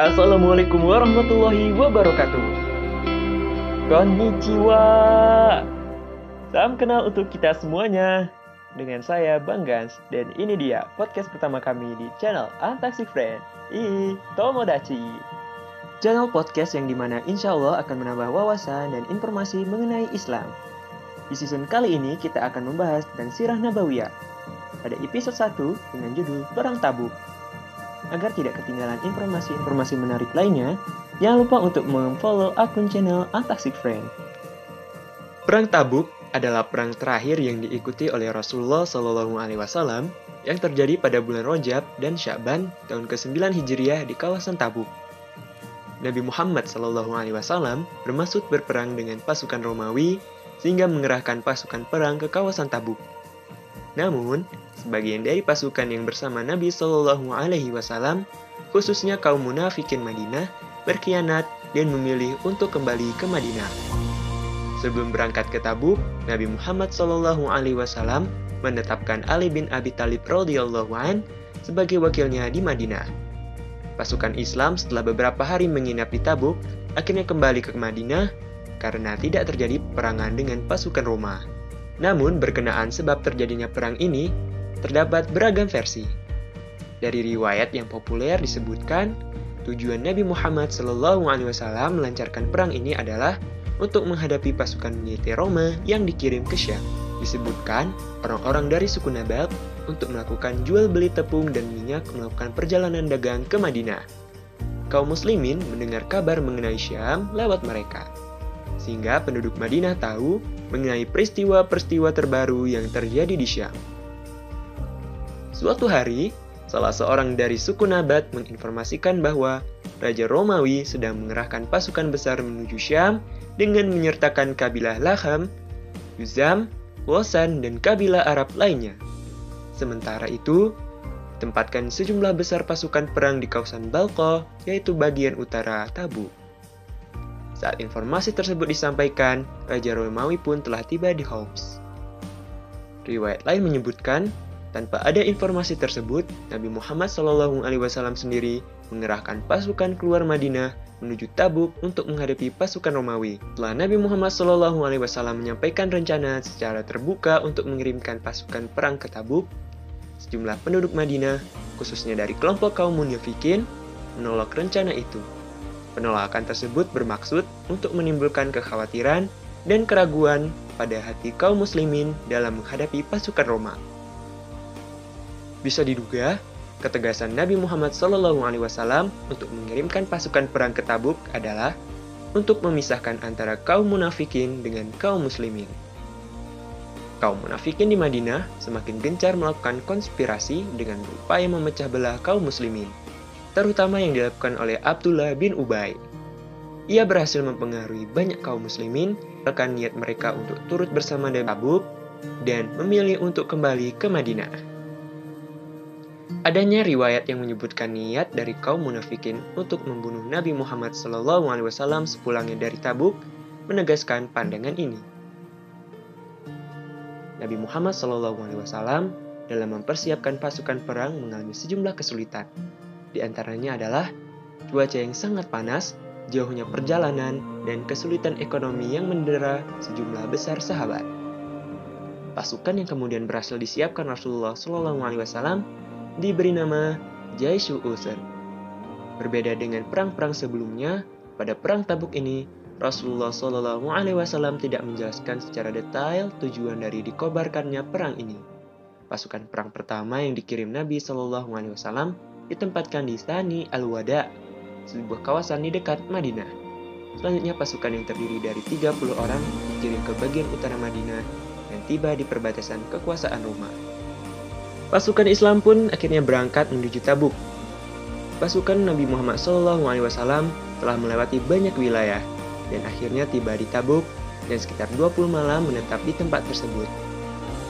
Assalamualaikum warahmatullahi wabarakatuh. Konnichiwa. Salam kenal untuk kita semuanya. Dengan saya Bang Gans dan ini dia podcast pertama kami di channel Antaksi Friend. Ii, Tomodachi. Channel podcast yang di mana insya Allah akan menambah wawasan dan informasi mengenai Islam. Di season kali ini kita akan membahas tentang sirah nabawiyah. Pada episode 1 dengan judul Perang Tabuk. Agar tidak ketinggalan informasi-informasi menarik lainnya, jangan lupa untuk memfollow akun channel Antaksik Friend. Perang Tabuk adalah perang terakhir yang diikuti oleh Rasulullah Shallallahu Alaihi Wasallam yang terjadi pada bulan Rojab dan Sya'ban tahun ke-9 Hijriah di kawasan Tabuk. Nabi Muhammad Shallallahu Alaihi Wasallam bermaksud berperang dengan pasukan Romawi sehingga mengerahkan pasukan perang ke kawasan Tabuk. Namun, sebagian dari pasukan yang bersama Nabi Shallallahu Alaihi Wasallam, khususnya kaum munafikin Madinah, berkhianat dan memilih untuk kembali ke Madinah. Sebelum berangkat ke Tabuk, Nabi Muhammad Shallallahu Alaihi Wasallam menetapkan Ali bin Abi Thalib radhiyallahu an sebagai wakilnya di Madinah. Pasukan Islam setelah beberapa hari menginap di Tabuk akhirnya kembali ke Madinah karena tidak terjadi perangan dengan pasukan Roma. Namun berkenaan sebab terjadinya perang ini terdapat beragam versi. Dari riwayat yang populer disebutkan tujuan Nabi Muhammad Wasallam melancarkan perang ini adalah untuk menghadapi pasukan militer Roma yang dikirim ke Syam. Disebutkan orang-orang dari suku Nabat untuk melakukan jual beli tepung dan minyak melakukan perjalanan dagang ke Madinah. Kaum muslimin mendengar kabar mengenai Syam lewat mereka. Sehingga penduduk Madinah tahu mengenai peristiwa-peristiwa terbaru yang terjadi di Syam. Suatu hari, salah seorang dari suku Nabat menginformasikan bahwa Raja Romawi sedang mengerahkan pasukan besar menuju Syam dengan menyertakan kabilah Laham, Yuzam, Wosan, dan kabilah Arab lainnya. Sementara itu, tempatkan sejumlah besar pasukan perang di kawasan Balko, yaitu bagian utara Tabuk. Saat informasi tersebut disampaikan, Raja Romawi pun telah tiba di Homs. Riwayat lain menyebutkan, tanpa ada informasi tersebut, Nabi Muhammad SAW sendiri mengerahkan pasukan keluar Madinah menuju Tabuk untuk menghadapi pasukan Romawi. Setelah Nabi Muhammad SAW menyampaikan rencana secara terbuka untuk mengirimkan pasukan perang ke Tabuk, sejumlah penduduk Madinah, khususnya dari kelompok kaum munafikin, menolak rencana itu. Penolakan tersebut bermaksud untuk menimbulkan kekhawatiran dan keraguan pada hati kaum muslimin dalam menghadapi pasukan Roma. Bisa diduga, ketegasan Nabi Muhammad SAW untuk mengirimkan pasukan perang ke Tabuk adalah untuk memisahkan antara kaum munafikin dengan kaum muslimin. Kaum munafikin di Madinah semakin gencar melakukan konspirasi dengan berupaya memecah belah kaum muslimin terutama yang dilakukan oleh Abdullah bin Ubay. Ia berhasil mempengaruhi banyak kaum muslimin akan niat mereka untuk turut bersama dengan Tabuk dan memilih untuk kembali ke Madinah. Adanya riwayat yang menyebutkan niat dari kaum munafikin untuk membunuh Nabi Muhammad SAW sepulangnya dari Tabuk menegaskan pandangan ini. Nabi Muhammad SAW dalam mempersiapkan pasukan perang mengalami sejumlah kesulitan, di antaranya adalah cuaca yang sangat panas, jauhnya perjalanan, dan kesulitan ekonomi yang mendera sejumlah besar sahabat. Pasukan yang kemudian berhasil disiapkan Rasulullah SAW diberi nama Jaishu Usr. Berbeda dengan perang-perang sebelumnya, pada perang Tabuk ini Rasulullah SAW tidak menjelaskan secara detail tujuan dari dikobarkannya perang ini. Pasukan perang pertama yang dikirim Nabi SAW ditempatkan di Sani Al-Wada, sebuah kawasan di dekat Madinah. Selanjutnya pasukan yang terdiri dari 30 orang dikirim ke bagian utara Madinah dan tiba di perbatasan kekuasaan Roma. Pasukan Islam pun akhirnya berangkat menuju Tabuk. Pasukan Nabi Muhammad SAW telah melewati banyak wilayah dan akhirnya tiba di Tabuk dan sekitar 20 malam menetap di tempat tersebut.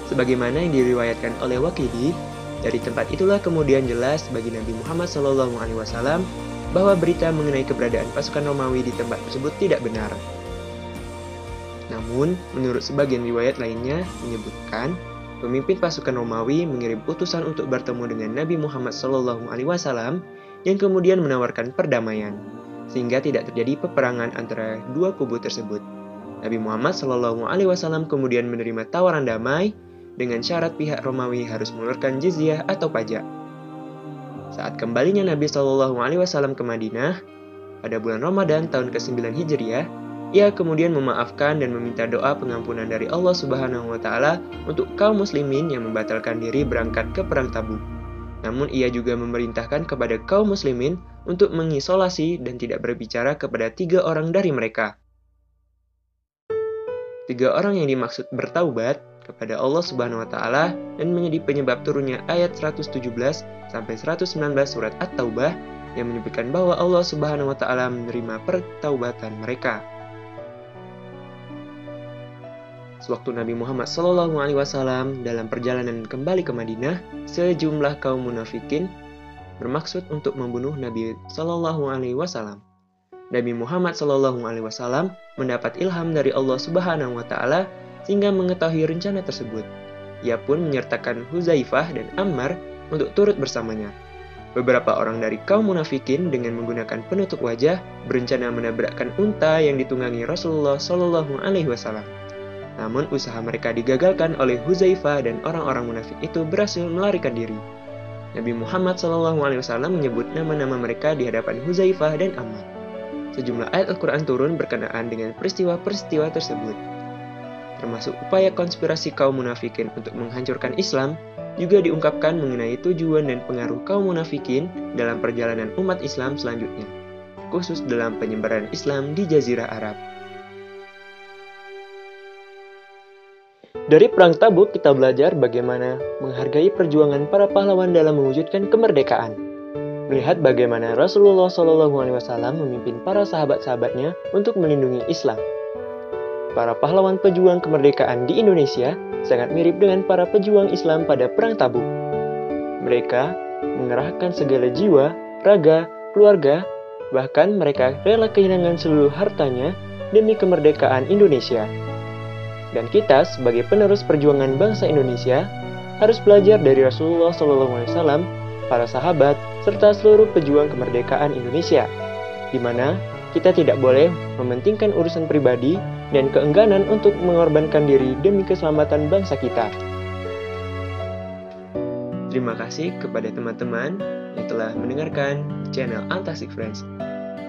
Sebagaimana yang diriwayatkan oleh Wakidi, dari tempat itulah kemudian jelas bagi Nabi Muhammad SAW bahwa berita mengenai keberadaan pasukan Romawi di tempat tersebut tidak benar. Namun, menurut sebagian riwayat lainnya menyebutkan pemimpin pasukan Romawi mengirim utusan untuk bertemu dengan Nabi Muhammad SAW yang kemudian menawarkan perdamaian, sehingga tidak terjadi peperangan antara dua kubu tersebut. Nabi Muhammad Wasallam kemudian menerima tawaran damai dengan syarat pihak Romawi harus mengeluarkan jizyah atau pajak. Saat kembalinya Nabi Wasallam ke Madinah pada bulan Ramadan tahun ke-9 Hijriah, ia kemudian memaafkan dan meminta doa pengampunan dari Allah Subhanahu wa taala untuk kaum muslimin yang membatalkan diri berangkat ke perang Tabuk. Namun ia juga memerintahkan kepada kaum muslimin untuk mengisolasi dan tidak berbicara kepada tiga orang dari mereka. Tiga orang yang dimaksud bertaubat kepada Allah Subhanahu wa taala dan menjadi penyebab turunnya ayat 117 sampai 119 surat At-Taubah yang menyebutkan bahwa Allah Subhanahu wa taala menerima pertaubatan mereka. Sewaktu Nabi Muhammad Shallallahu dalam perjalanan kembali ke Madinah, sejumlah kaum munafikin bermaksud untuk membunuh Nabi Shallallahu. Nabi Muhammad Shallallahu mendapat ilham dari Allah Subhanahu Wa Taala sehingga mengetahui rencana tersebut. Ia pun menyertakan Huzaifah dan Ammar untuk turut bersamanya. Beberapa orang dari kaum munafikin dengan menggunakan penutup wajah berencana menabrakkan unta yang ditunggangi Rasulullah Shallallahu. Namun usaha mereka digagalkan oleh Huzaifah dan orang-orang munafik itu berhasil melarikan diri. Nabi Muhammad SAW menyebut nama-nama mereka di hadapan Huzaifah dan Ammar. Sejumlah ayat Al-Quran turun berkenaan dengan peristiwa-peristiwa tersebut. Termasuk upaya konspirasi kaum munafikin untuk menghancurkan Islam, juga diungkapkan mengenai tujuan dan pengaruh kaum munafikin dalam perjalanan umat Islam selanjutnya, khusus dalam penyebaran Islam di Jazirah Arab. Dari Perang Tabuk kita belajar bagaimana menghargai perjuangan para pahlawan dalam mewujudkan kemerdekaan. Melihat bagaimana Rasulullah SAW memimpin para sahabat-sahabatnya untuk melindungi Islam. Para pahlawan pejuang kemerdekaan di Indonesia sangat mirip dengan para pejuang Islam pada Perang Tabuk. Mereka mengerahkan segala jiwa, raga, keluarga, bahkan mereka rela kehilangan seluruh hartanya demi kemerdekaan Indonesia. Dan kita sebagai penerus perjuangan bangsa Indonesia harus belajar dari Rasulullah SAW, para sahabat, serta seluruh pejuang kemerdekaan Indonesia, di mana kita tidak boleh mementingkan urusan pribadi dan keengganan untuk mengorbankan diri demi keselamatan bangsa kita. Terima kasih kepada teman-teman yang telah mendengarkan channel Antasik Friends.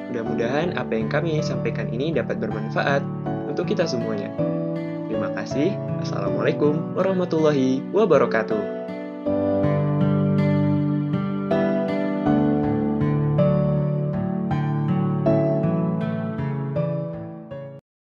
Mudah-mudahan apa yang kami sampaikan ini dapat bermanfaat untuk kita semuanya. Kasih. Assalamualaikum warahmatullahi wabarakatuh.